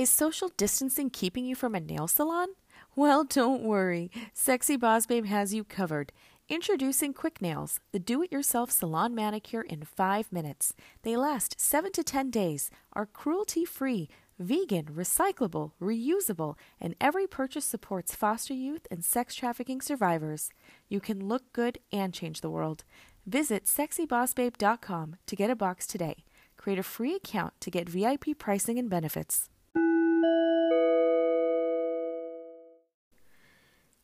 Is social distancing keeping you from a nail salon? Well, don't worry. Sexy Boss Babe has you covered. Introducing Quick Nails, the do it yourself salon manicure in five minutes. They last 7 to 10 days, are cruelty free, vegan, recyclable, reusable, and every purchase supports foster youth and sex trafficking survivors. You can look good and change the world. Visit sexybossbabe.com to get a box today. Create a free account to get VIP pricing and benefits.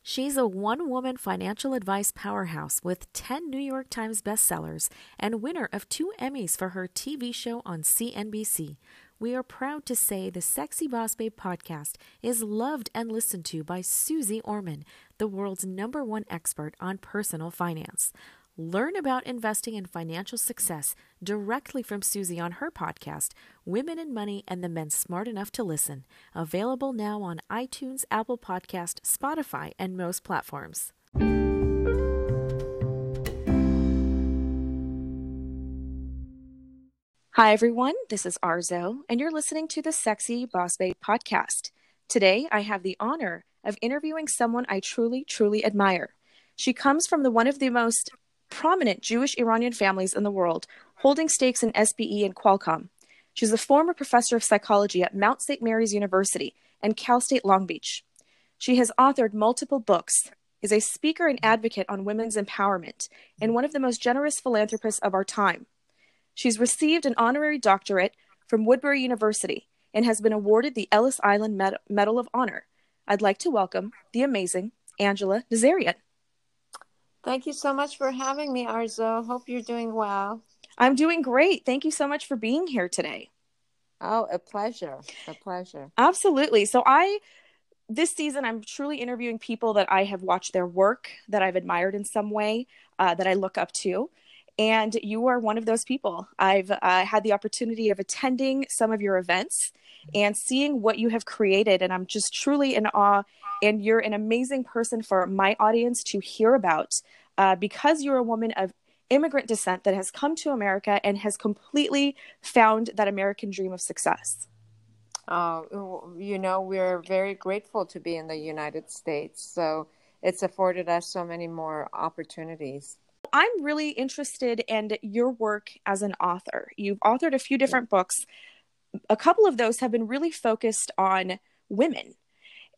She's a one woman financial advice powerhouse with 10 New York Times bestsellers and winner of two Emmys for her TV show on CNBC. We are proud to say the Sexy Boss Babe podcast is loved and listened to by Suze Orman, the world's number one expert on personal finance. Learn about investing and financial success directly from Suze on her podcast, Women in Money and the Men Smart Enough to Listen, available now on iTunes, Apple Podcast, Spotify, and most platforms. Hi, everyone. This is Arzo, and you're listening to the Sexy Boss Babe podcast. Today, I have the honor of interviewing someone I truly, truly admire. She comes from the one of the most prominent Jewish Iranian families in the world, holding stakes in SBE and Qualcomm. She's a former professor of psychology at Mount St. Mary's University and Cal State Long Beach. She has authored multiple books, is a speaker and advocate on women's empowerment, and one of the most generous philanthropists of our time. She's received an honorary doctorate from Woodbury University and has been awarded the Ellis Island Med- Medal of Honor. I'd like to welcome the amazing Angella Nazarian. Thank you so much for having me, Arzo. Hope you're doing well. I'm doing great. Thank you so much for being here today. Oh, a pleasure. A pleasure. Absolutely. So, I, this season, I'm truly interviewing people that I have watched their work, that I've admired in some way, uh, that I look up to. And you are one of those people. I've uh, had the opportunity of attending some of your events and seeing what you have created. And I'm just truly in awe. And you're an amazing person for my audience to hear about uh, because you're a woman of immigrant descent that has come to America and has completely found that American dream of success. Uh, you know, we're very grateful to be in the United States. So it's afforded us so many more opportunities. I'm really interested in your work as an author. You've authored a few different books. A couple of those have been really focused on women.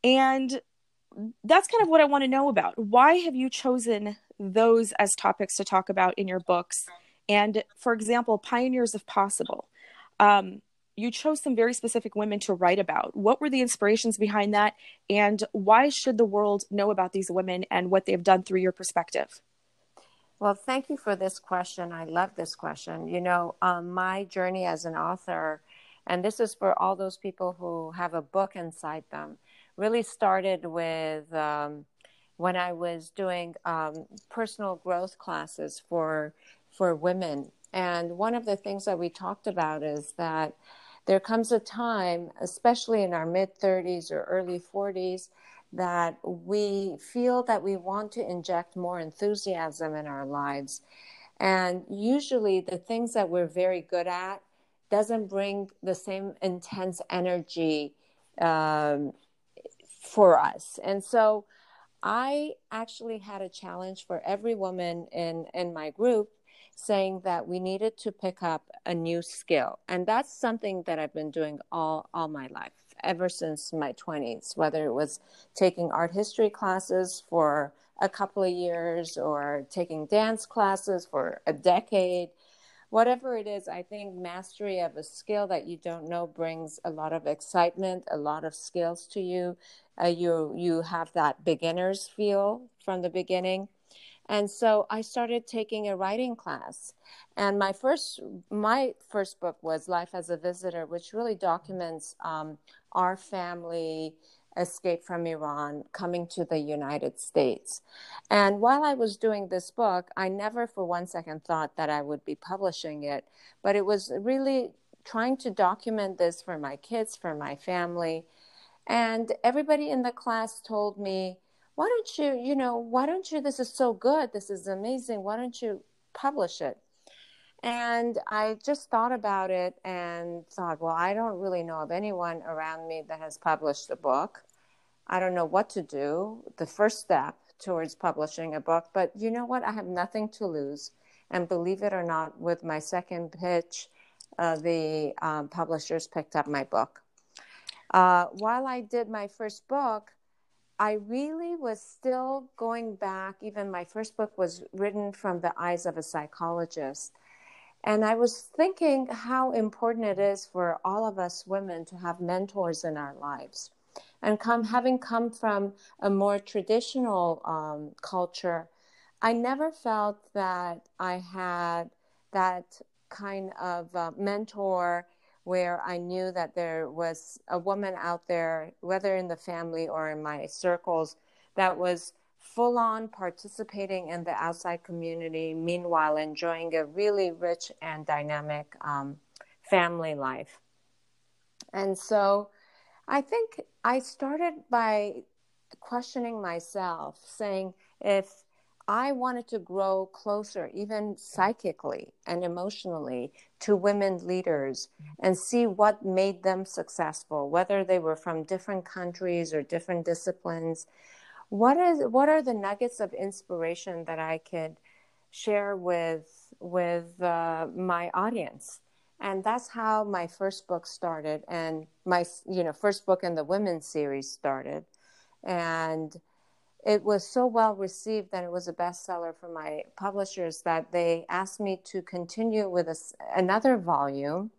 And that's kind of what I want to know about. Why have you chosen those as topics to talk about in your books? And for example, Pioneers of Possible. Um, you chose some very specific women to write about. What were the inspirations behind that? And why should the world know about these women and what they've done through your perspective? Well, thank you for this question. I love this question. You know, um, my journey as an author, and this is for all those people who have a book inside them, really started with um, when I was doing um, personal growth classes for for women. And one of the things that we talked about is that there comes a time, especially in our mid 30s or early 40s, that we feel that we want to inject more enthusiasm in our lives. And usually the things that we're very good at doesn't bring the same intense energy um, for us. And so I actually had a challenge for every woman in, in my group saying that we needed to pick up a new skill. And that's something that I've been doing all, all my life, ever since my 20s, whether it was taking art history classes for a couple of years or taking dance classes for a decade whatever it is, I think mastery of a skill that you don't know brings a lot of excitement, a lot of skills to you. Uh, you you have that beginner's feel from the beginning. And so I started taking a writing class. And my first my first book was Life as a Visitor, which really documents um, our family escape from Iran, coming to the United States. And while I was doing this book, I never for one second thought that I would be publishing it, but it was really trying to document this for my kids, for my family. And everybody in the class told me, why don't you, you know, why don't you, this is so good, this is amazing, why don't you publish it? And I just thought about it and thought, well, I don't really know of anyone around me that has published a book. I don't know what to do, the first step towards publishing a book. But you know what? I have nothing to lose. And believe it or not, with my second pitch, uh, the um, publishers picked up my book. Uh, while I did my first book, I really was still going back. Even my first book was written from the eyes of a psychologist. And I was thinking how important it is for all of us women to have mentors in our lives. And come, having come from a more traditional um, culture, I never felt that I had that kind of uh, mentor where I knew that there was a woman out there, whether in the family or in my circles, that was full on participating in the outside community, meanwhile, enjoying a really rich and dynamic um, family life. And so I think I started by questioning myself, saying, if I wanted to grow closer, even psychically and emotionally, to women leaders and see what made them successful, whether they were from different countries or different disciplines. What is what are the nuggets of inspiration that I could share with with uh, my audience? And that's how my first book started, and my you know first book in the women's series started, and it was so well received that it was a bestseller for my publishers that they asked me to continue with a, another volume.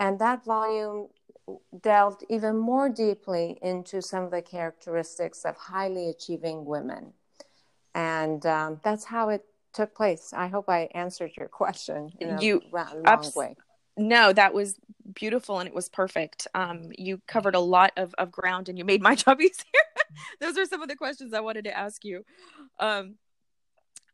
And that volume delved even more deeply into some of the characteristics of highly achieving women. And um, that's how it took place. I hope I answered your question in you, a long abs- way. No, that was beautiful and it was perfect. Um, you covered a lot of, of ground and you made my job easier. those are some of the questions I wanted to ask you. Um,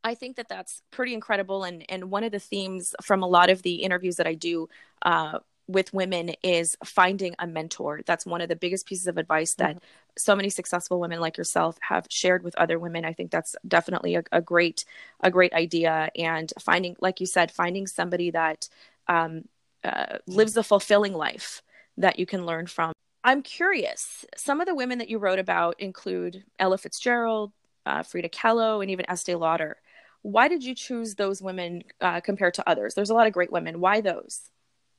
I think that that's pretty incredible, and and one of the themes from a lot of the interviews that I do uh, with women is finding a mentor. That's one of the biggest pieces of advice that mm-hmm. so many successful women like yourself have shared with other women. I think that's definitely a, a great a great idea, and finding, like you said, finding somebody that um, uh, lives a fulfilling life that you can learn from. I'm curious. Some of the women that you wrote about include Ella Fitzgerald, uh, Frida Kahlo, and even Estee Lauder. Why did you choose those women uh, compared to others? There's a lot of great women. Why those?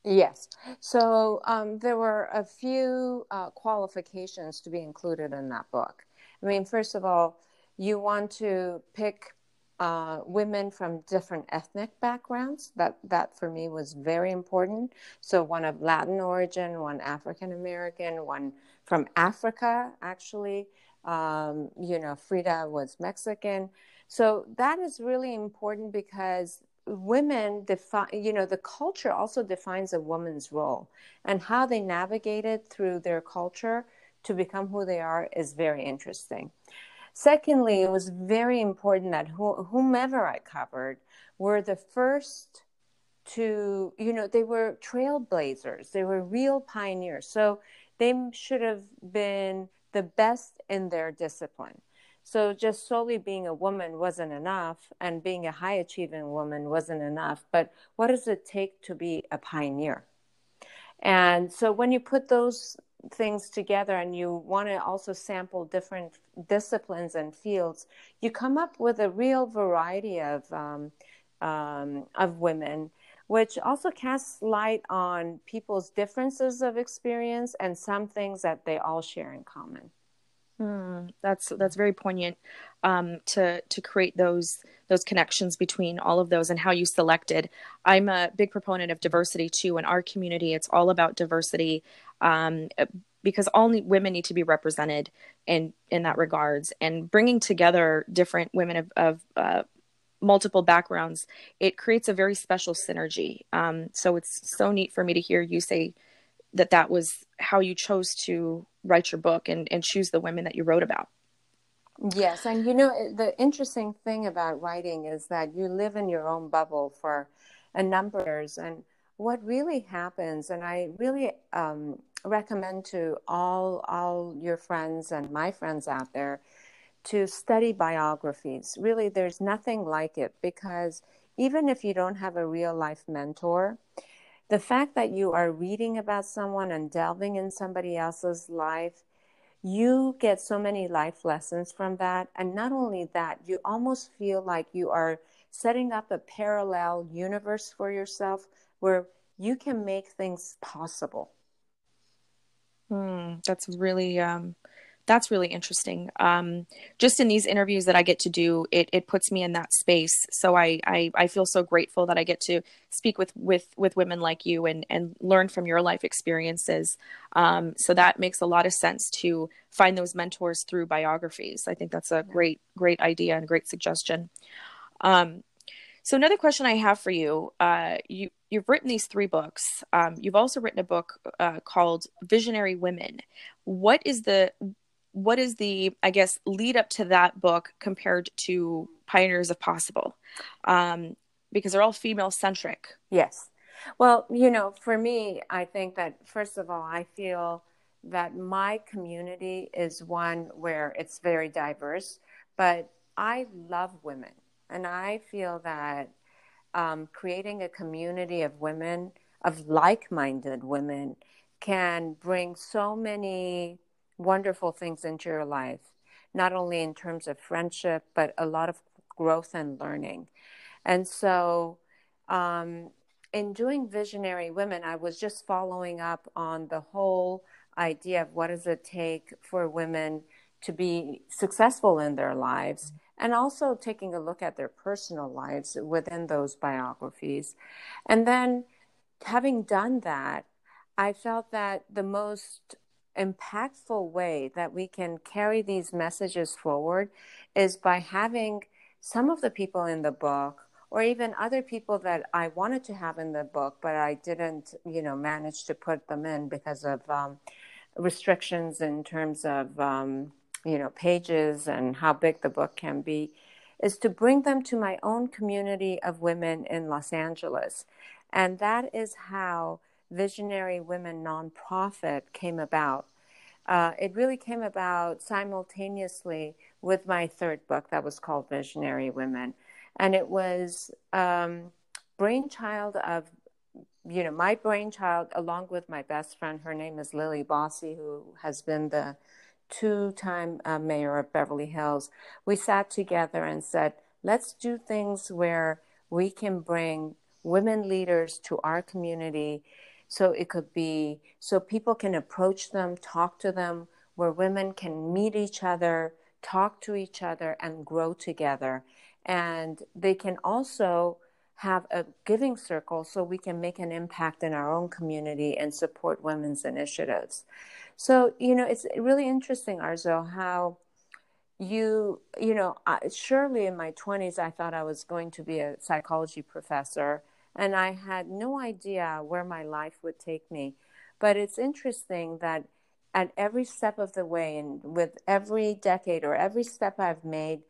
Yes. So um, there were a few uh, qualifications to be included in that book. I mean, first of all, you want to pick uh, women from different ethnic backgrounds. That that for me was very important. So one of Latin origin, one African American, one from Africa. Actually, um, you know, Frida was Mexican. So that is really important because women define you know the culture also defines a woman's role and how they navigate it through their culture to become who they are is very interesting Secondly, it was very important that whomever I covered were the first to, you know, they were trailblazers, they were real pioneers. So they should have been the best in their discipline. So just solely being a woman wasn't enough, and being a high achieving woman wasn't enough. But what does it take to be a pioneer? And so when you put those things together and you want to also sample different disciplines and fields, you come up with a real variety of um, um, of women, which also casts light on people's differences of experience and some things that they all share in common. Mm, that's that's very poignant um, to to create those those connections between all of those and how you selected. I'm a big proponent of diversity too. In our community, it's all about diversity um, because all women need to be represented in in that regards. And bringing together different women of, of uh, multiple backgrounds, it creates a very special synergy. Um, so it's so neat for me to hear you say that that was how you chose to write your book and, and choose the women that you wrote about. Yes, and you know the interesting thing about writing is that you live in your own bubble for a number of years, and what really happens, and I really um, recommend to all all your friends and my friends out there to study biographies. Really, there's nothing like it because even if you don't have a real life mentor, the fact that you are reading about someone and delving in somebody else's life, you get so many life lessons from that. And not only that, you almost feel like you are setting up a parallel universe for yourself where you can make things possible. Hmm, that's really um, that's really interesting. Um, just in these interviews that I get to do, it, it puts me in that space. So I, I, I feel so grateful that I get to speak with, with, with women like you and, and learn from your life experiences. Um, so that makes a lot of sense to find those mentors through biographies. I think that's a great, great idea and great suggestion. Um, so another question I have for you, uh, you you've written these three books. Um, you've also written a book uh, called Visionary Women. What is the what is the i guess lead up to that book compared to pioneers of possible? Um, because they're all female centric yes. Well you know for me i think that first of all i feel that my community is one where it's very diverse but i love women. And i feel that um, creating a community of women of like-minded women can bring so many wonderful things into your life, not only in terms of friendship, but a lot of growth and learning. And so, um, in doing Visionary Women, I was just following up on the whole idea of what does it take for women to be successful in their lives and also taking a look at their personal lives within those biographies. And then having done that, I felt that the most impactful way that we can carry these messages forward is by having some of the people in the book or even other people that I wanted to have in the book, but I didn't, you know, manage to put them in because of um, restrictions in terms of, um, you know, pages and how big the book can be, is to bring them to my own community of women in Los Angeles. And that is how Visionary Women nonprofit came about. Uh, it really came about simultaneously with my third book that was called Visionary Women. And it was um, brainchild of, you know, my brainchild along with my best friend. Her name is Lili Bosse, who has been the two-time uh, mayor of Beverly Hills. We sat together and said, let's do things where we can bring women leaders to our community so it could be so people can approach them, talk to them, where women can meet each other, talk to each other, and grow together. And they can also have a giving circle so we can make an impact in our own community and support women's initiatives. So, you know, it's really interesting, Arzo, how you, you know, I, surely in my 20s, I thought I was going to be a psychology professor and I had no idea where my life would take me. But it's interesting that at every step of the way, and with every decade or every step I've made,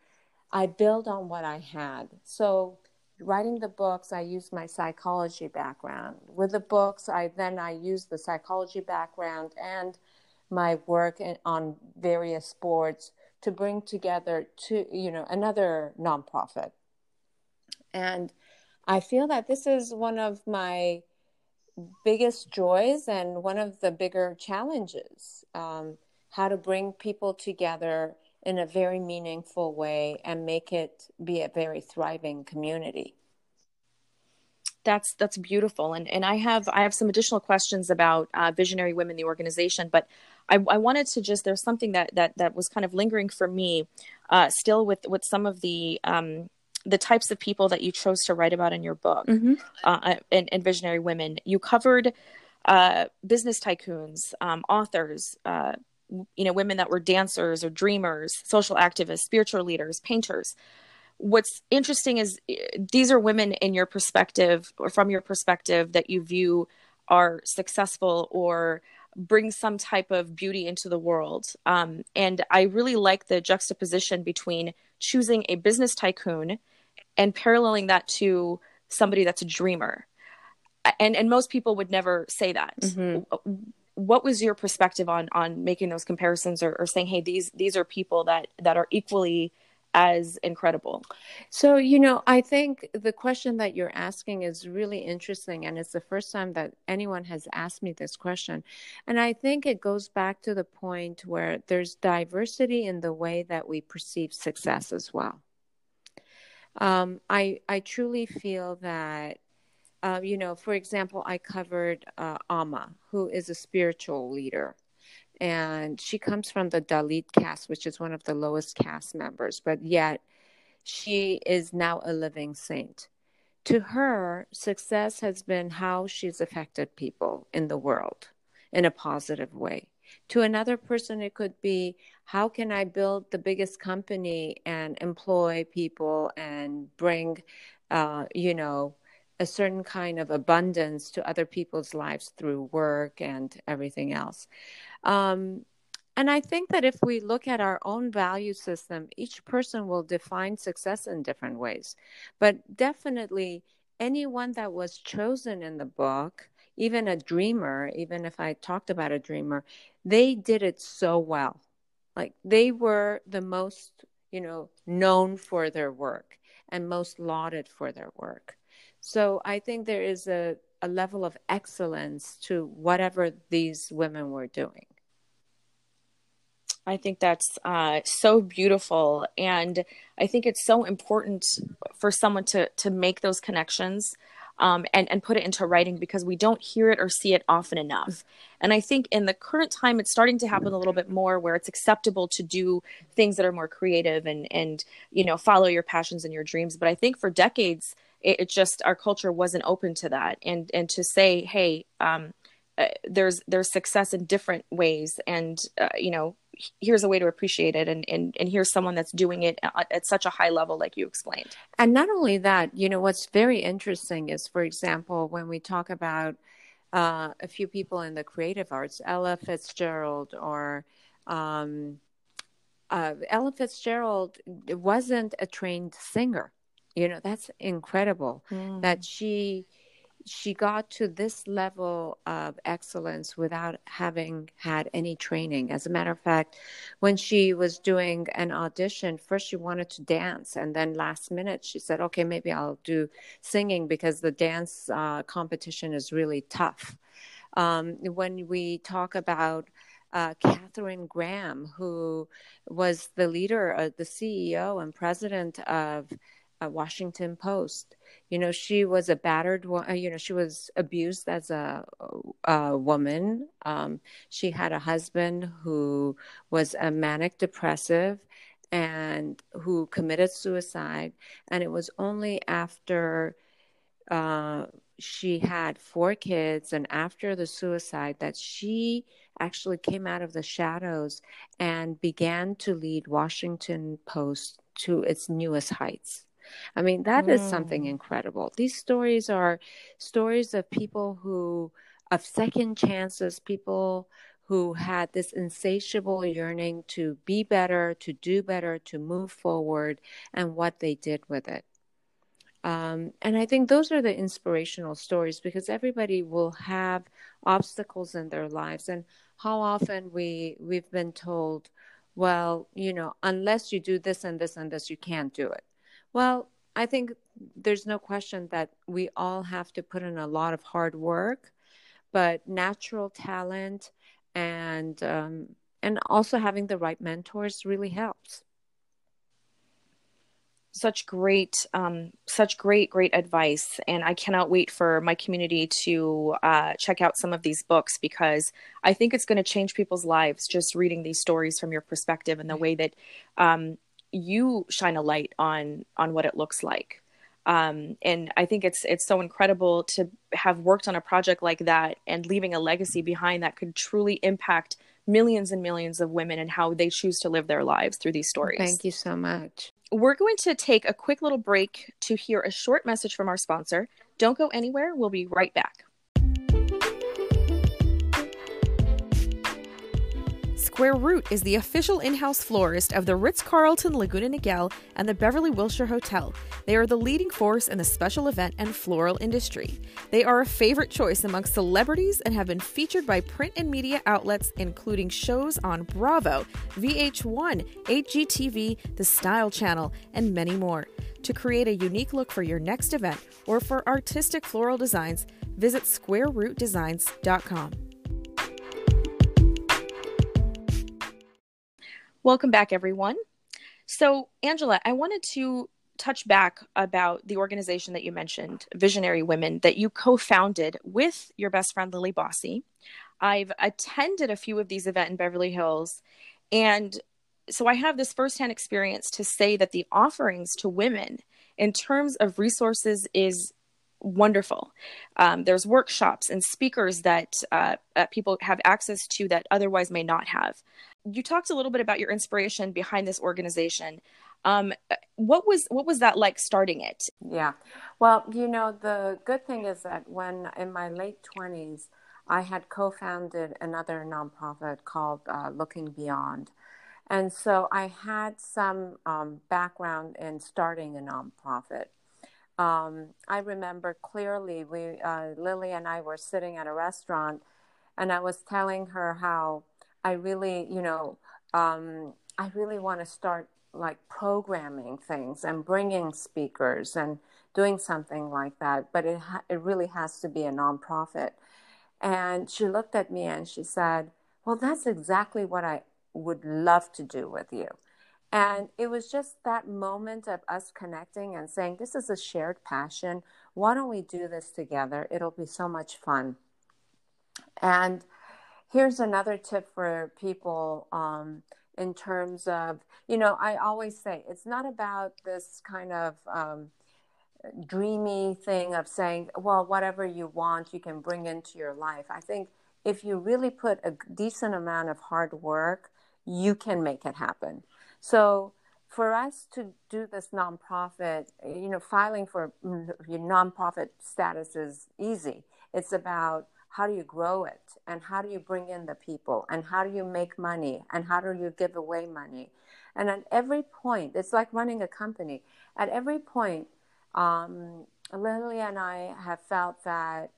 I build on what I had. So, writing the books, I use my psychology background. With the books, I then I use the psychology background and my work on various boards to bring together to you know another nonprofit. And I feel that this is one of my biggest joys and one of the bigger challenges um, how to bring people together in a very meaningful way and make it be a very thriving community. That's that's beautiful. And and i have i have some additional questions about uh, visionary women the organization but I, I, wanted to just there's something that that that was kind of lingering for me uh, still with with some of the um, the types of people that you chose to write about in your book mm-hmm. uh, and, and, visionary women. You covered uh, business tycoons um, authors uh, you know women that were dancers or dreamers social activists spiritual leaders painters. What's interesting is eh, these are women in your perspective or from your perspective that you view are successful or bring some type of beauty into the world. Um, and i really like the juxtaposition between choosing a business tycoon and paralleling that to somebody that's a dreamer and and most people would never say that mm-hmm. what was your perspective on on making those comparisons or, or saying hey these these are people that that are equally as incredible? So, you know, I think the question that you're asking is really interesting. And it's the first time that anyone has asked me this question. And I think it goes back to the point where there's diversity in the way that we perceive success as well. Um, I, I truly feel that uh, you know, for example, I covered uh, Amma, who is a spiritual leader and she comes from the Dalit caste, which is one of the lowest caste members, but yet she is now a living saint. To her, success has been how she's affected people in the world in a positive way. To another person, it could be how can I build the biggest company and employ people and bring, uh, you know, a certain kind of abundance to other people's lives through work and everything else. Um, and I think that if we look at our own value system, each person will define success in different ways. But definitely, anyone that was chosen in the book, even a dreamer, even if I talked about a dreamer, they did it so well. Like they were the most, you know, known for their work and most lauded for their work. So I think there is a, a level of excellence to whatever these women were doing. I think that's uh, so beautiful, and I think it's so important for someone to to make those connections um, and and put it into writing because we don't hear it or see it often enough. And I think in the current time, it's starting to happen a little bit more where it's acceptable to do things that are more creative and and you know follow your passions and your dreams. But I think for decades, it, it just our culture wasn't open to that, and and to say, hey. Um, uh, there's there's success in different ways and uh, you know here's a way to appreciate it and, and and here's someone that's doing it at, at such a high level like you explained and not only that you know what's very interesting is for example when we talk about uh, a few people in the creative arts ella fitzgerald or um, uh, ella fitzgerald wasn't a trained singer you know that's incredible mm. that she she got to this level of excellence without having had any training. As a matter of fact, when she was doing an audition, first she wanted to dance, and then last minute she said, "Okay, maybe I'll do singing because the dance uh, competition is really tough." Um, when we talk about uh, Katharine Graham, who was the leader, uh, the CEO and president of uh, Washington Post. You know, she was a battered, uh, you know, she was abused as a, a woman. Um, she had a husband who was a manic depressive and who committed suicide. And it was only after uh, she had four kids and after the suicide that she actually came out of the shadows and began to lead Washington Post to its newest heights. I mean, that mm. is something mm. incredible. These stories are stories of people who, of second chances, people who had this insatiable yearning to be better, to do better, to move forward, and what they did with it. Um, and I think those are the inspirational stories because everybody will have obstacles in their lives. And how often we we've been told, well, you know, unless you do this and this and this, you can't do it. Well, I think there's no question that we all have to put in a lot of hard work, but natural talent and um, and also having the right mentors really helps. Such great, um, such great, great advice, and I cannot wait for my community to uh, check out some of these books because I think it's going to change people's lives just reading these stories from your perspective and the way that um, you shine a light on on what it looks like um, and I think it's it's so incredible to have worked on a project like that and leaving a legacy behind that could truly impact millions and millions of women and how they choose to live their lives through these stories. Thank you so much. We're going to take a quick little break to hear a short message from our sponsor. Don't go anywhere. We'll be right back. Square Root is the official in house florist of the Ritz Carlton Laguna Niguel and the Beverly Wilshire Hotel. They are the leading force in the special event and floral industry. They are a favorite choice amongst celebrities and have been featured by print and media outlets, including shows on Bravo, VH1, HGTV, The Style Channel, and many more. To create a unique look for your next event or for artistic floral designs, visit squarerootdesigns.com. Welcome back, everyone. So, Angella, I wanted to touch back about the organization that you mentioned, Visionary Women, that you co founded with your best friend, Lili Bosse. I've attended a few of these events in Beverly Hills. And so I have this firsthand experience to say that the offerings to women in terms of resources is wonderful. Um, there's workshops and speakers that uh, uh, people have access to that otherwise may not have. You talked a little bit about your inspiration behind this organization. Um, what was what was that like starting it? Yeah, well, you know, the good thing is that when in my late twenties, I had co-founded another nonprofit called uh, Looking Beyond. And so I had some um, background in starting a nonprofit. Um, I remember clearly we uh, Lili and I were sitting at a restaurant, and I was telling her how I really, you know, um, I really want to start like programming things and bringing speakers and doing something like that. But it ha- it really has to be a nonprofit. And she looked at me and she said, "Well, that's exactly what I would love to do with you." And it was just that moment of us connecting and saying, This is a shared passion. Why don't we do this together? It'll be so much fun. And here's another tip for people um, in terms of, you know, I always say it's not about this kind of um, dreamy thing of saying, well, whatever you want, you can bring into your life. I think if you really put a decent amount of hard work, you can make it happen. So for us to do this nonprofit, you know, filing for your nonprofit status is easy. It's about how do you grow it and how do you bring in the people and how do you make money and how do you give away money. And at every point, it's like running a company. At every point, um, Lili and I have felt that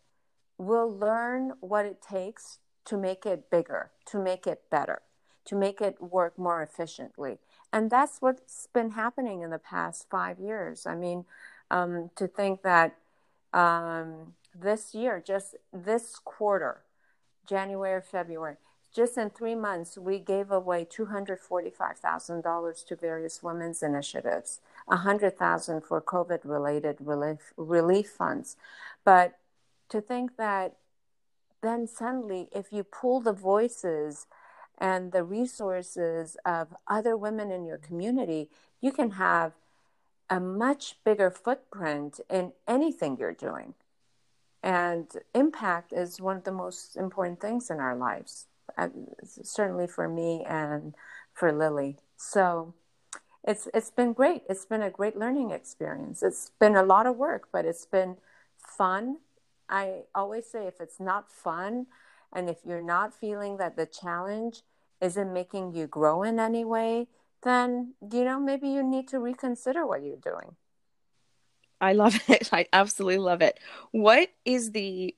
we'll learn what it takes to make it bigger, to make it better, to make it work more efficiently and that's what's been happening in the past five years. I mean, um, to think that um, this year, just this quarter, January, February, just in three months, we gave away $245,000 to various women's initiatives, 100000 for COVID related relief, relief funds. But to think that then suddenly, if you pull the voices and the resources of other women in your community, you can have a much bigger footprint in anything you're doing. And impact is one of the most important things in our lives, uh, certainly for me and for Lili. So it's it's been great. It's been a great learning experience. It's been a lot of work, but it's been fun. I always say if it's not fun, and if you're not feeling that the challenge isn't making you grow in any way, then, you know, maybe you need to reconsider what you're doing. I love it. I absolutely love it. What is the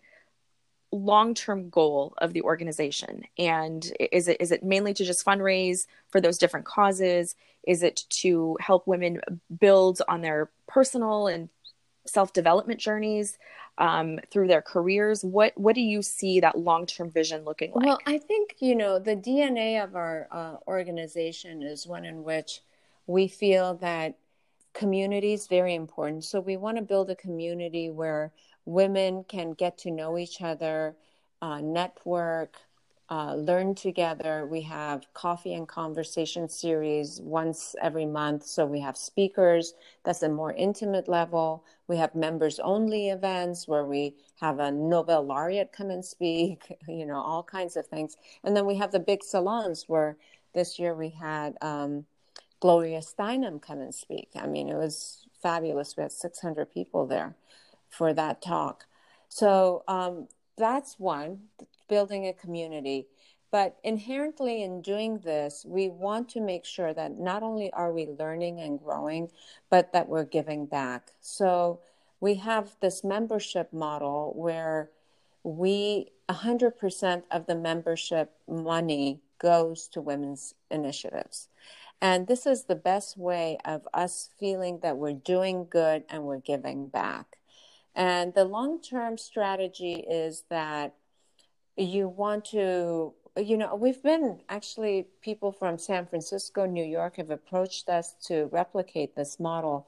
long-term goal of the organization and is it is it mainly to just fundraise for those different causes is it to help women build on their personal and self-development journeys um, through their careers. What what do you see that long-term vision looking like? Well i think you know the dna of our uh, organization is one in which we feel that community is very important. So we want to build a community where women can get to know each other uh, network uh, learn together. We have coffee and conversation series once every month. So we have speakers. That's a more intimate level. We have members only events where we have a Nobel laureate come and speak, you know, all kinds of things. And then we have the big salons where this year we had um, Gloria Steinem come and speak. I mean, it was fabulous. We had 600 people there for that talk. So um, that's one building a community. But inherently, in doing this, we want to make sure that not only are we learning and growing, but that we're giving back. So we have this membership model where we 100% of the membership money goes to women's initiatives. And this is the best way of us feeling that we're doing good and we're giving back. And the long term strategy is that you want to, you know, we've been actually, people from San Francisco, New York have approached us to replicate this model.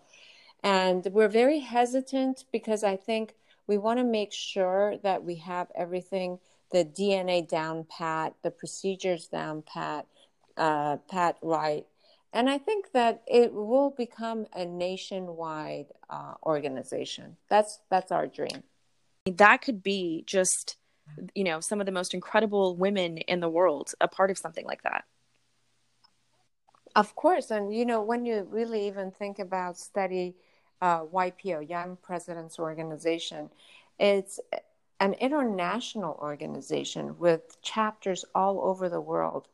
And we're very hesitant because I think we want to make sure that we have everything the DNA down pat, the procedures down pat, uh, pat right. And I think that it will become a nationwide uh, organization. That's that's our dream. That could be just, you know, some of the most incredible women in the world a part of something like that. Of course, and you know, when you really even think about study uh, YPO, Young Presidents Organization, it's an international organization with chapters all over the world.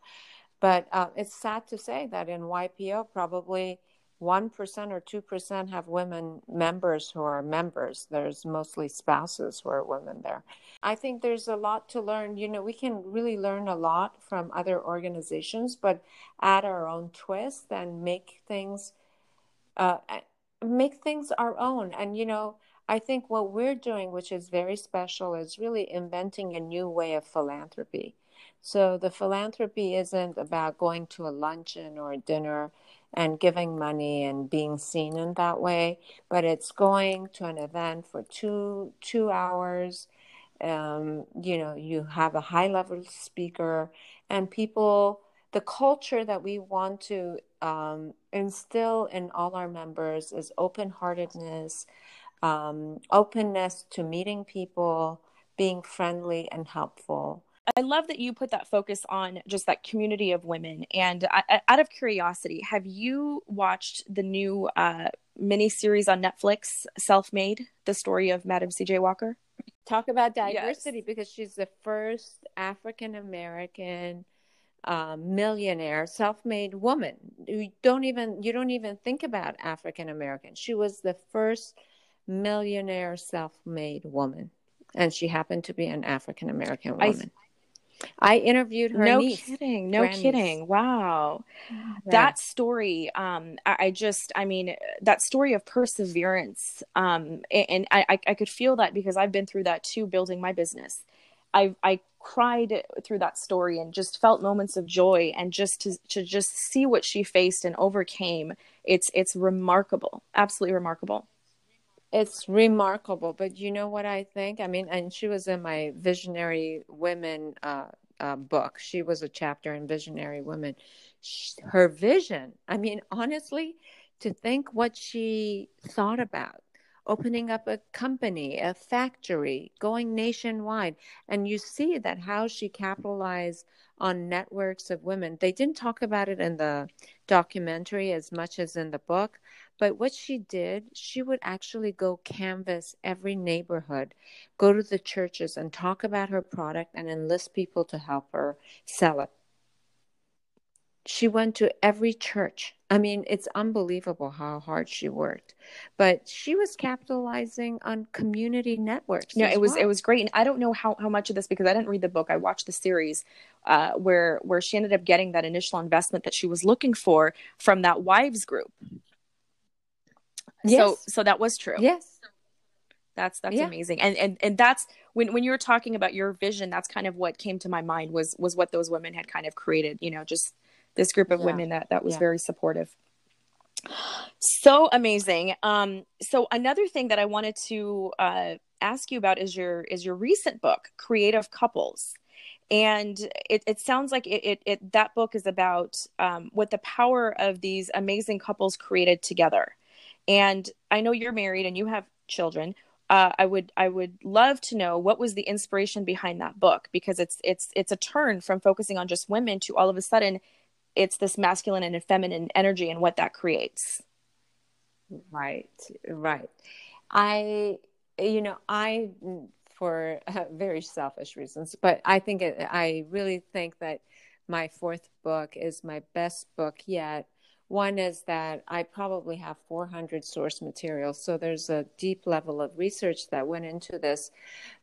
But uh, it's sad to say that in YPO, probably 1% or 2% have women members who are members. There's mostly spouses who are women there. I think there's a lot to learn. You know, we can really learn a lot from other organizations, but add our own twist and make things. Uh, make things our own and you know I think what we're doing, which is very special, is really inventing a new way of philanthropy. So the philanthropy isn't about going to a luncheon or a dinner and giving money and being seen in that way, but it's going to an event for two two hours. Um, you know, you have a high level speaker and people. The culture that we want to um, instill in all our members is open heartedness um, openness to meeting people, being friendly and helpful. I love that you put that focus on just that community of women. And I, out of curiosity, have you watched the new uh, mini series on Netflix, Self Made, the story of Madam C.J. Walker? Talk about diversity yes. because she's the first African American um, millionaire, self-made woman. You don't even you don't even think about African American. She was the first millionaire self made woman. And she happened to be an African American woman. I, interviewed her. No niece, kidding. No kidding. Wow. Yeah. That story, um, I, I, just, I mean, that story of perseverance. Um, and, I, I could feel that because I've been through that too, building my business. I, I cried through that story and just felt moments of joy and just to, to just see what she faced and overcame. It's, it's remarkable. Absolutely remarkable. It's remarkable, but you know what I think? I mean, and she was in my Visionary Women uh, uh, book. She was a chapter in Visionary Women. She, her vision, I mean, honestly, to think what she thought about opening up a company, a factory, going nationwide. And you see that how she capitalized on networks of women. They didn't talk about it in the documentary as much as in the book, but what she did, she would actually go canvass every neighborhood, go to the churches and talk about her product and enlist people to help her sell it. She went to every church. I mean, it's unbelievable how hard she worked. But she was capitalizing on community networks. No, it was well. it was great. And I don't know how, how much of this because I didn't read the book. I watched the series uh, where where she ended up getting that initial investment that she was looking for from that wives group Yes. So so that was true. Yes. That's that's yeah. amazing. And and and that's when when you were talking about your vision, that's kind of what came to my mind was was what those women had kind of created, you know, just this group of yeah. women that that was yeah. very supportive. So amazing. Um so another thing that I wanted to uh ask you about is your is your recent book, Creative Couples and it, it sounds like it, it, it, that book is about um, what the power of these amazing couples created together and I know you're married and you have children. Uh, I would I would love to know what was the inspiration behind that book because it's it's it's a turn from focusing on just women to all of a sudden it's this masculine and feminine energy and what that creates. Right, right. I you know I for uh, very selfish reasons. But I think it, I really think that my fourth book is my best book yet. One is that I probably have 400 source materials, so there's a deep level of research that went into this.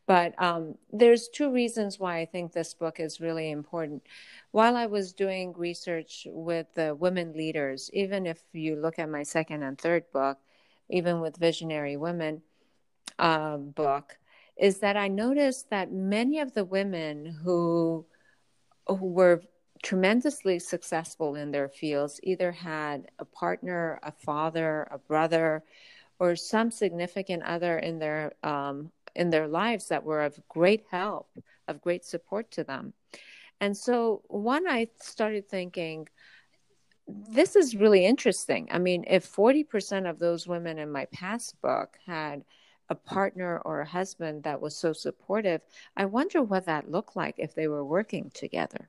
But um, there's two reasons why I think this book is really important. While I was doing research with the women leaders, even if you look at my second and third book, even with Visionary Women uh, book, is that I noticed that many of the women who who were tremendously successful in their fields either had a partner, a father, a brother, or some significant other in their um, in their lives that were of great help, of great support to them. And so, one, I started thinking, this is really interesting. I mean, if 40% of those women in my past book had a partner or a husband that was so supportive, I wonder what that looked like if they were working together.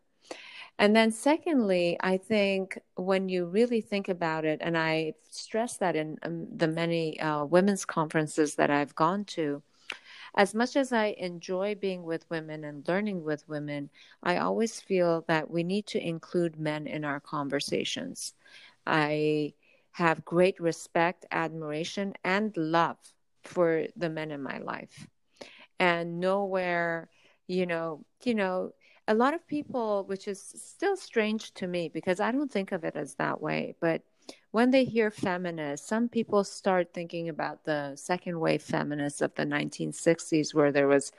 And then, secondly, I think when you really think about it, and I stress that in um, the many uh, women's conferences that I've gone to, as much as I enjoy being with women and learning with women, I always feel that we need to include men in our conversations. I have great respect, admiration, and love for the men in my life. And nowhere, you know, you know, a lot of people, which is still strange to me because I don't think of it as that way, but when they hear feminist, some people start thinking about the second wave feminists of the 1960s, where there was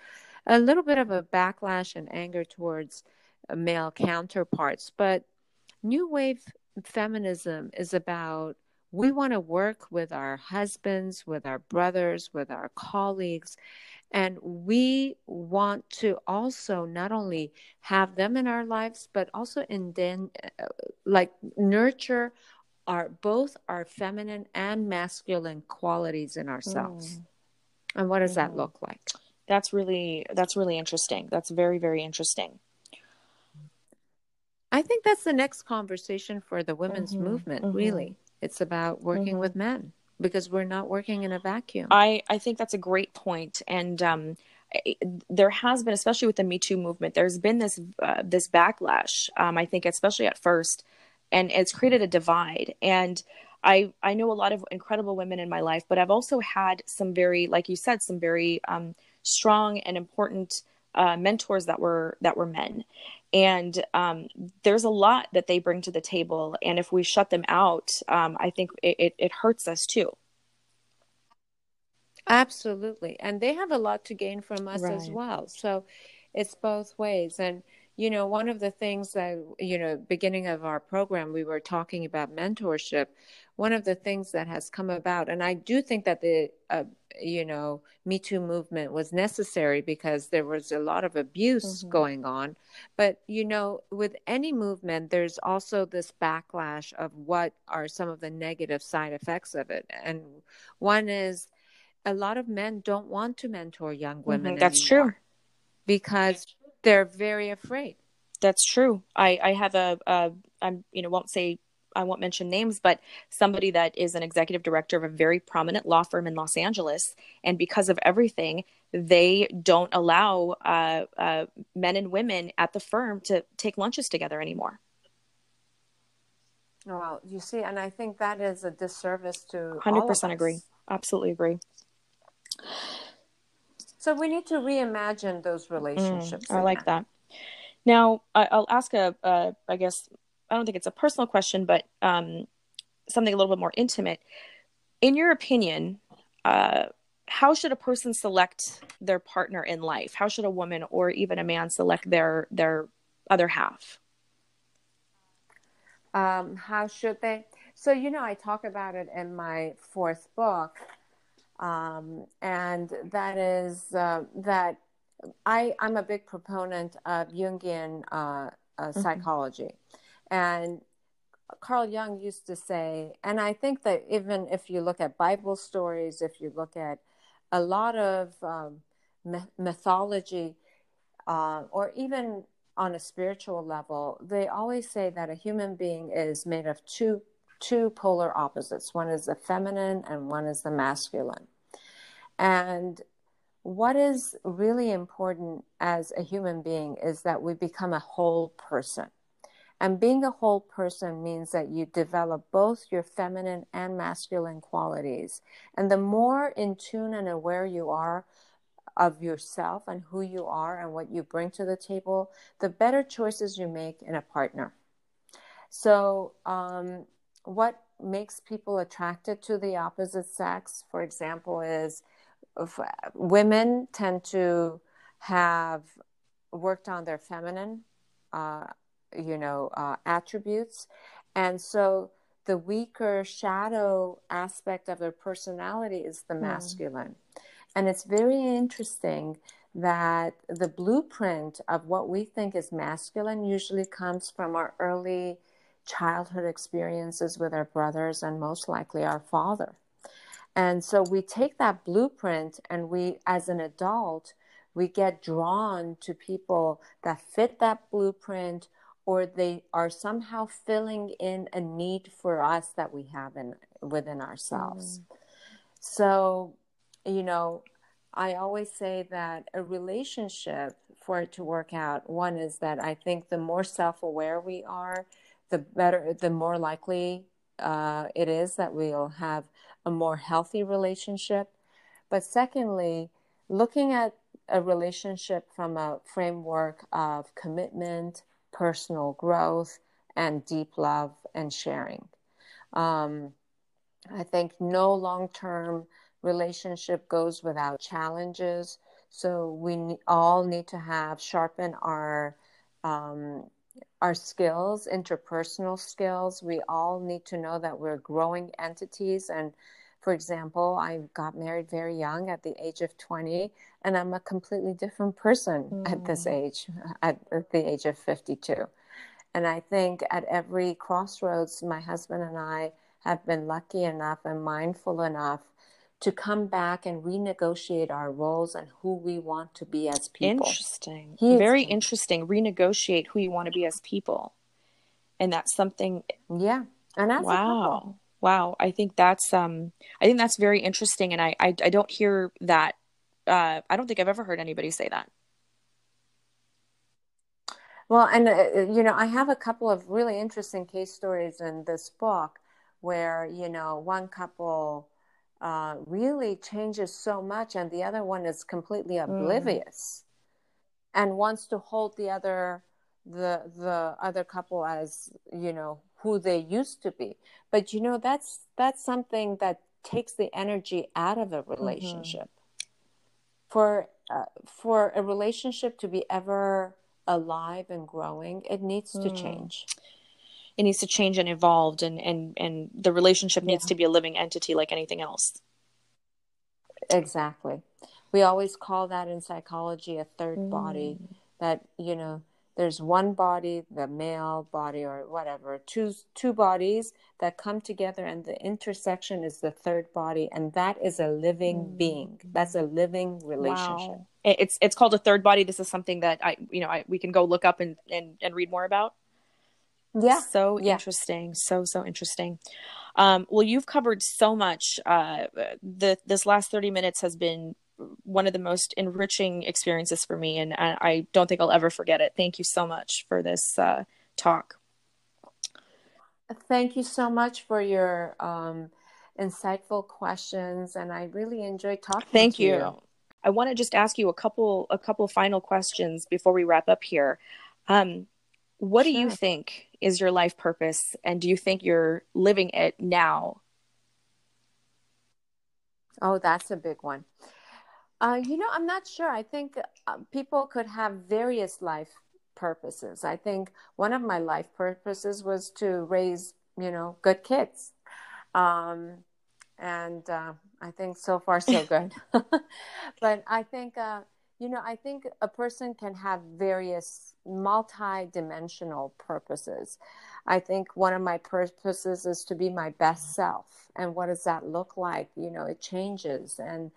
a little bit of a backlash and anger towards uh, male counterparts. But new wave feminism is about we want to work with our husbands, with our brothers, with our colleagues, and we want to also not only have them in our lives, but also in then uh, like nurture our both our feminine and masculine qualities in ourselves. Mm. And what does mm. that mm-hmm. look like? That's really that's really interesting. That's very very interesting. I think that's the next conversation for the women's mm-hmm. movement, mm-hmm. really. It's about working with mm-hmm. men because we're not working in a vacuum. I, I think that's a great point. And um, there has been, especially with the Me Too movement, there's been this uh, this backlash. Um, I think, especially at first, and it's created a divide. And I I know a lot of incredible women in my life, but I've also had some very, like you said, some very um, strong and important uh, mentors that were that were men. And um, there's a lot that they bring to the table, and if we shut them out, um, I think it, it, it hurts us too. Absolutely. And they have a lot to gain from us right. as well. So it's both ways. And, you know, one of the things that, you know, beginning of our program, we were talking about mentorship. One of the things that has come about, and I do think that the, uh, you know, Me Too movement was necessary because there was a lot of abuse mm-hmm. going on. But, you know, with any movement, there's also this backlash of what are some of the negative side effects of it. And one is, a lot of men don't want to mentor young women. Mm-hmm. That's true. Because they're very afraid. That's true. I, I have a, a, I'm, you know, won't say, I won't mention names, but somebody that is an executive director of a very prominent law firm in Los Angeles. And because of everything, they don't allow uh, uh, men and women at the firm to take lunches together anymore. Well, you see, and I think that is a disservice to. Hundred percent agree. Absolutely agree. So we need to reimagine those relationships. Mm, I like that. Now, I, will ask a, a, I guess, I don't think it's a personal question, but um, something a little bit more intimate. In your opinion, uh, how should a person select their partner in life? How should a woman or even a man select their their other half? Um, how should they? So you know, I talk about it in my fourth book um, and that is uh, that I, I'm a big proponent of Jungian uh, uh, mm-hmm. psychology. And Carl Jung used to say, and I think that even if you look at Bible stories, if you look at a lot of um, mythology, uh, or even on a spiritual level, they always say that a human being is made of two two polar opposites. One is the feminine and one is the masculine. And what is really important as a human being is that we become a whole person. And being a whole person means that you develop both your feminine and masculine qualities. And the more in tune and aware you are of yourself and who you are and what you bring to the table, the better choices you make in a partner. So, um, what makes people attracted to the opposite sex, for example, is women tend to have worked on their feminine, uh, you know, uh, attributes. And so the weaker shadow aspect of their personality is the hmm. masculine. Mm. And it's very interesting that the blueprint of what we think is masculine usually comes from our early childhood experiences with our brothers and most likely our father. And so we take that blueprint and we, as an adult, we get drawn to people that fit that blueprint or they are somehow filling in a need for us that we have in within ourselves. Mm. So you know, I always say that a relationship for it to work out, one is that I think the more self aware we are, the better, the more likely uh, it is that we'll have a more healthy relationship. But secondly, looking at a relationship from a framework of commitment, personal growth, and deep love and sharing. Um, I think no long term relationship goes without challenges. So we all need to have sharpen our um, our skills, interpersonal skills. We all need to know that we're growing entities. And for example, I got married very young at the age of 20, and I'm a completely different person mm. at this mm. age, at, at the age of 52. And I think at every crossroads, my husband and I have been lucky enough and mindful enough to come back and renegotiate our roles and who we want to be as people. Interesting. Very interesting. Renegotiate who you want to be as people. And that's something Yeah. And that's wow. Wow. I think that's um I think that's very interesting and I I, I don't hear that uh I don't think I've ever heard anybody say that. Well, and uh, you know, I have a couple of really interesting case stories in this book where, you know, one couple uh, really changes so much, and the other one is completely mm. oblivious mm. and wants to hold the other the the other couple as you know who they used to be. But you know that's that's something that takes the energy out of a mm-hmm. relationship. Mm-hmm. For uh, for a relationship to be ever alive and growing, it needs to mm. change it needs to change and evolve and and and the relationship needs yeah. to be a living entity like anything else exactly we always call that in psychology a third mm. body that you know there's one body the male body or whatever two two bodies that come together and the intersection is the third body and that is a living mm. being that's a living relationship wow. it's it's called a third body this is something that i you know I, we can go look up and, and and read more about yeah. So yeah. interesting. So, so interesting. Um, well, you've covered so much. Uh, the, this last 30 minutes has been one of the most enriching experiences for me, and I, I don't think I'll ever forget it. Thank you so much for this uh, talk. Thank you so much for your um, insightful questions, and I really enjoyed talking. Thank you. you. I want to just ask you a couple a couple final questions before we wrap up here. Um, what sure. do you think is your life purpose? And do you think you're living it now? Oh, that's a big one. Uh, you know, I'm not sure. I think uh, people could have various life purposes. I think one of my life purposes was to raise, you know, good kids. Um, and uh, I think so far so good. but I think uh, you know, I think a person can have various multi-dimensional purposes. I think one of my purposes is to be my best self. And what does that look like? You know, it changes. And,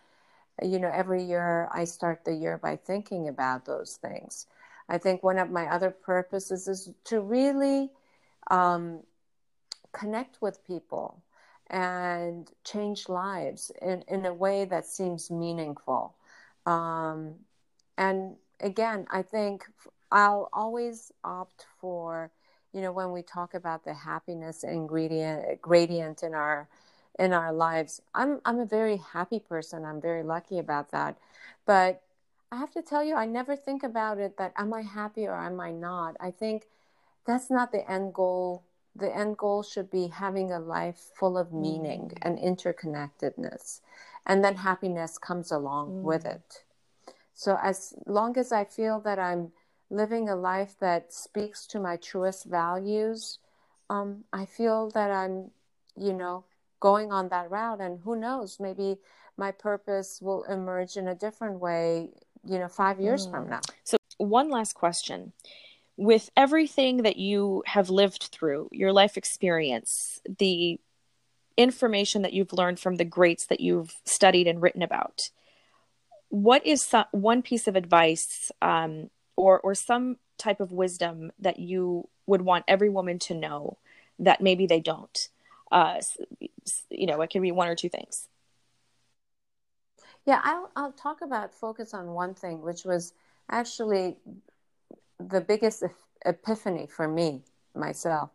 you know, every year I start the year by thinking about those things. I think one of my other purposes is to really um, connect with people and change lives in, in a way that seems meaningful Um, and again, I think I'll always opt for, you know, when we talk about the happiness ingredient gradient in our in our lives. I'm I'm a very happy person. I'm very lucky about that. But I have to tell you, I never think about it that am I happy or am I not? I think that's not the end goal. The end goal should be having a life full of meaning mm. and interconnectedness. And then happiness comes along mm. with it. So, as long as I feel that I'm living a life that speaks to my truest values, um, I feel that I'm, you know, going on that route. And who knows, maybe my purpose will emerge in a different way, you know, five years mm. from now. So, one last question. With everything that you have lived through, your life experience, the information that you've learned from the greats that you've studied and written about, what is some, one piece of advice um, or, or some type of wisdom that you would want every woman to know that maybe they don't? uh, you know, it can be one or two things. Yeah, I'll, I'll talk about focus on one thing, which was actually the biggest epiphany for me, myself.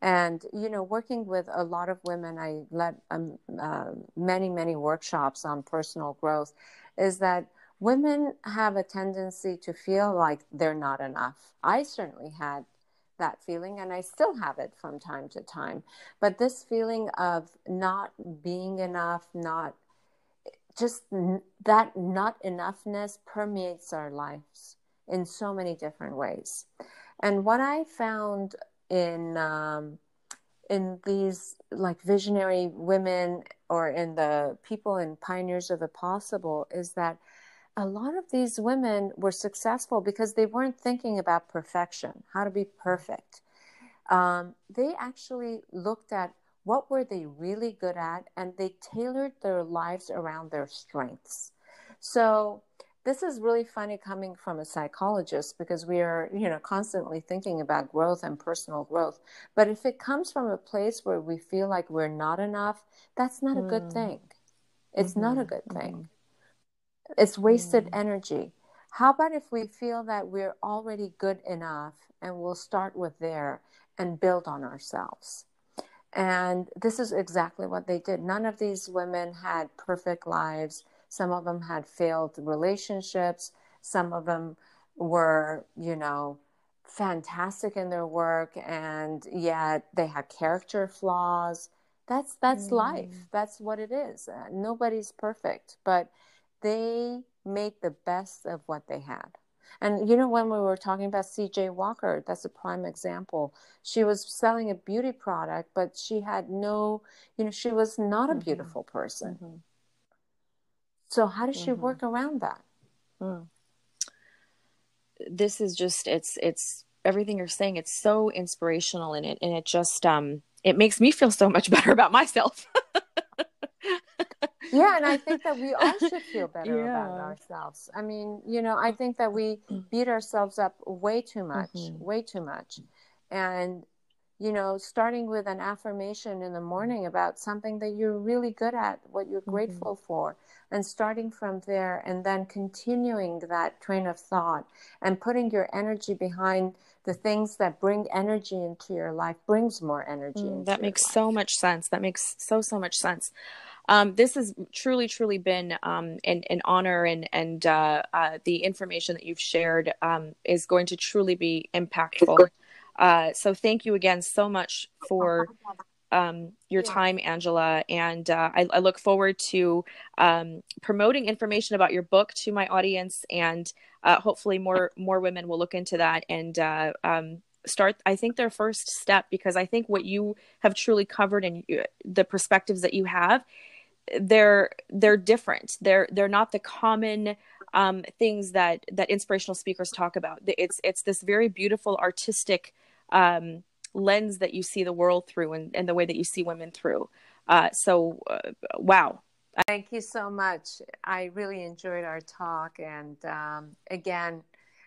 And, you know, working with a lot of women, I led um, uh, many, many workshops on personal growth, is that women have a tendency to feel like they're not enough. I certainly had that feeling and I still have it from time to time. But this feeling of not being enough, not just that not enoughness permeates our lives in so many different ways. And what I found in um, in these like visionary women or in the people and pioneers of the possible is that a lot of these women were successful because they weren't thinking about perfection, how to be perfect. Um, they actually looked at what were they really good at and they tailored their lives around their strengths. So this is really funny coming from a psychologist because we are, you know, constantly thinking about growth and personal growth. But if it comes from a place where we feel like we're not enough, that's not a good mm. thing. It's mm-hmm. not a mm-hmm. good thing. Mm-hmm. It's wasted mm. energy. How about if we feel that we're already good enough and we'll start with there and build on ourselves? And this is exactly what they did. None of these women had perfect lives. Some of them had failed relationships. Some of them were, you know, fantastic in their work and yet they had character flaws. That's that's mm. life. That's what it is. Uh, nobody's perfect, but they made the best of what they had. And you know, when we were talking about CJ Walker, that's a prime example. She was selling a beauty product, but she had no, you know, she was not a mm-hmm. beautiful person. Mm-hmm. So, how does she mm-hmm. work around that? Mm. This is just, it's, it's everything you're saying. It's so inspirational in it. And it just, um, it makes me feel so much better about myself. yeah and i think that we all should feel better yeah. about ourselves i mean you know i think that we mm. beat ourselves up way too much mm-hmm. way too much and you know starting with an affirmation in the morning about something that you're really good at what you're mm-hmm. grateful for and starting from there and then continuing that train of thought and putting your energy behind the things that bring energy into your life brings more energy mm, that makes life. so much sense that makes so so much sense um, this has truly, truly been um, an, an honor, and and uh, uh, the information that you've shared um, is going to truly be impactful. Uh, so thank you again so much for um, your time, Angella, and uh, I, I, look forward to um, promoting information about your book to my audience, and uh, hopefully more more women will look into that and uh, um, start i think their first step because i think what you have truly covered and the perspectives that you have they're they're different. They're they're not the common um, things that that inspirational speakers talk about. It's it's this very beautiful artistic um, lens that you see the world through and, and the way that you see women through. Uh, so uh, wow. Thank you so much. I really enjoyed our talk, and um, again,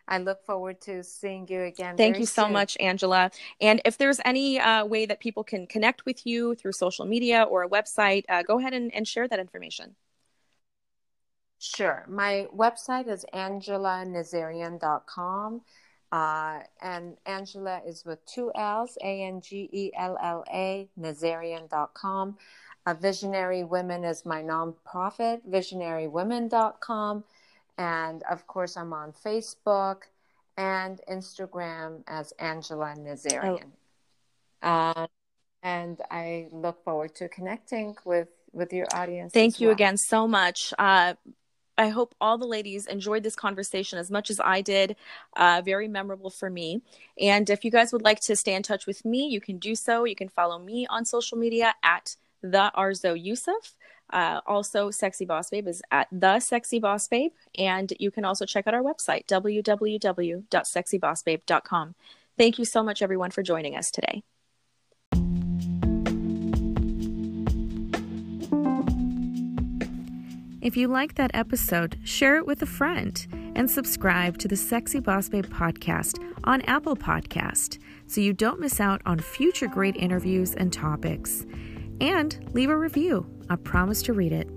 I look forward to seeing you again. Thank you so soon. much, Angella. And if there's any uh, way that people can connect with you through social media or a website, uh, go ahead and, and share that information. Sure. My website is angellanazarian.com. Uh, and Angella is with two L's, A N G E L L A, Nazarian.com. Uh, Visionary Women is my nonprofit, visionarywomen.com. And of course, I'm on Facebook and Instagram as Angella Nazarian. Oh. Uh, and I look forward to connecting with with your audience. Thank you well. again so much. Uh, I hope all the ladies enjoyed this conversation as much as I did. Uh, very memorable for me. And if you guys would like to stay in touch with me, you can do so. You can follow me on social media at the Arzo Yusuf. Uh, also, Sexy Boss Babe is at the Sexy Boss Babe, and you can also check out our website www.sexybossbabe.com. Thank you so much, everyone, for joining us today. If you like that episode, share it with a friend and subscribe to the Sexy Boss Babe podcast on Apple Podcast so you don't miss out on future great interviews and topics. And leave a review. I promise to read it.